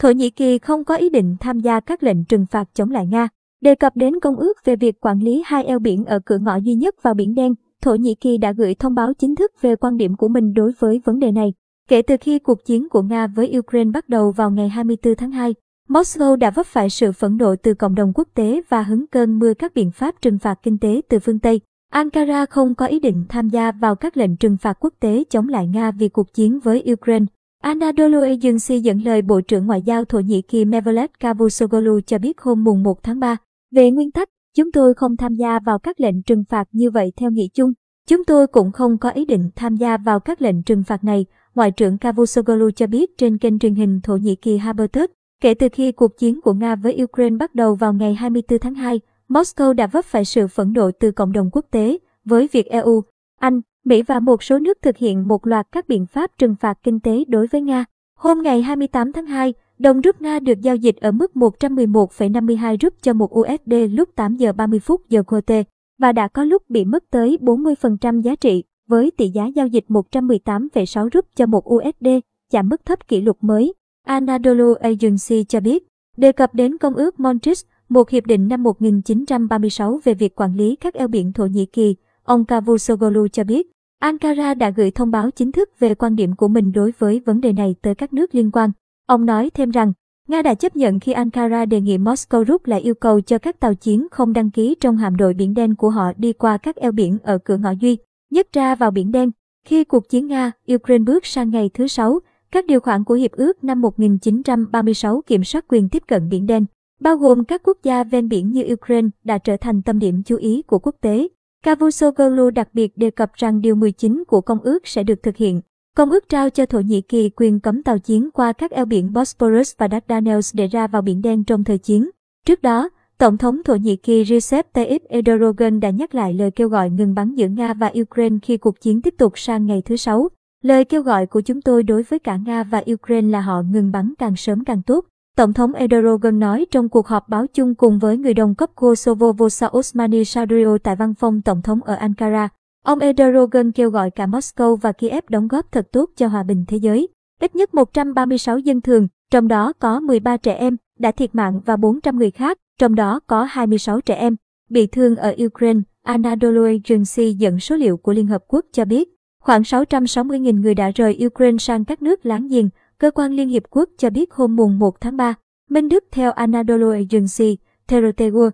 Thổ Nhĩ Kỳ không có ý định tham gia các lệnh trừng phạt chống lại Nga. Đề cập đến công ước về việc quản lý hai eo biển ở cửa ngõ duy nhất vào Biển Đen, Thổ Nhĩ Kỳ đã gửi thông báo chính thức về quan điểm của mình đối với vấn đề này. Kể từ khi cuộc chiến của Nga với Ukraine bắt đầu vào ngày 24 tháng 2, Moscow đã vấp phải sự phẫn nộ từ cộng đồng quốc tế và hứng cơn mưa các biện pháp trừng phạt kinh tế từ phương Tây. Ankara không có ý định tham gia vào các lệnh trừng phạt quốc tế chống lại Nga vì cuộc chiến với Ukraine. Anadolu Agency dẫn lời Bộ trưởng Ngoại giao Thổ Nhĩ Kỳ Mevlut Cavusoglu cho biết hôm mùng 1 tháng 3, về nguyên tắc, chúng tôi không tham gia vào các lệnh trừng phạt như vậy theo nghị chung. Chúng tôi cũng không có ý định tham gia vào các lệnh trừng phạt này, Ngoại trưởng Cavusoglu cho biết trên kênh truyền hình Thổ Nhĩ Kỳ Habertus. Kể từ khi cuộc chiến của Nga với Ukraine bắt đầu vào ngày 24 tháng 2, Moscow đã vấp phải sự phẫn nộ từ cộng đồng quốc tế với việc EU, Anh, Mỹ và một số nước thực hiện một loạt các biện pháp trừng phạt kinh tế đối với Nga. Hôm ngày 28 tháng 2, đồng rúp Nga được giao dịch ở mức 111,52 rúp cho một USD lúc 8 giờ 30 phút giờ QT và đã có lúc bị mất tới 40% giá trị với tỷ giá giao dịch 118,6 rúp cho một USD, chạm mức thấp kỷ lục mới. Anadolu Agency cho biết, đề cập đến Công ước Montreux, một hiệp định năm 1936 về việc quản lý các eo biển Thổ Nhĩ Kỳ, ông Cavusoglu cho biết, Ankara đã gửi thông báo chính thức về quan điểm của mình đối với vấn đề này tới các nước liên quan. Ông nói thêm rằng, Nga đã chấp nhận khi Ankara đề nghị Moscow rút lại yêu cầu cho các tàu chiến không đăng ký trong hạm đội Biển Đen của họ đi qua các eo biển ở cửa ngõ Duy, nhất ra vào Biển Đen. Khi cuộc chiến Nga-Ukraine bước sang ngày thứ Sáu, các điều khoản của Hiệp ước năm 1936 kiểm soát quyền tiếp cận Biển Đen, bao gồm các quốc gia ven biển như Ukraine, đã trở thành tâm điểm chú ý của quốc tế. Cavusoglu đặc biệt đề cập rằng Điều 19 của Công ước sẽ được thực hiện. Công ước trao cho Thổ Nhĩ Kỳ quyền cấm tàu chiến qua các eo biển Bosporus và Dardanelles để ra vào Biển Đen trong thời chiến. Trước đó, Tổng thống Thổ Nhĩ Kỳ Recep Tayyip Erdogan đã nhắc lại lời kêu gọi ngừng bắn giữa Nga và Ukraine khi cuộc chiến tiếp tục sang ngày thứ Sáu. Lời kêu gọi của chúng tôi đối với cả Nga và Ukraine là họ ngừng bắn càng sớm càng tốt. Tổng thống Erdogan nói trong cuộc họp báo chung cùng với người đồng cấp Kosovo Vosa Osmani Sadrio tại văn phòng Tổng thống ở Ankara. Ông Erdogan kêu gọi cả Moscow và Kiev đóng góp thật tốt cho hòa bình thế giới. Ít nhất 136 dân thường, trong đó có 13 trẻ em, đã thiệt mạng và 400 người khác, trong đó có 26 trẻ em, bị thương ở Ukraine. Anadolu Agency dẫn số liệu của Liên Hợp Quốc cho biết, khoảng 660.000 người đã rời Ukraine sang các nước láng giềng, Cơ quan Liên Hiệp Quốc cho biết hôm mùng 1 tháng 3, Minh Đức theo Anadolu Agency, Terotegur,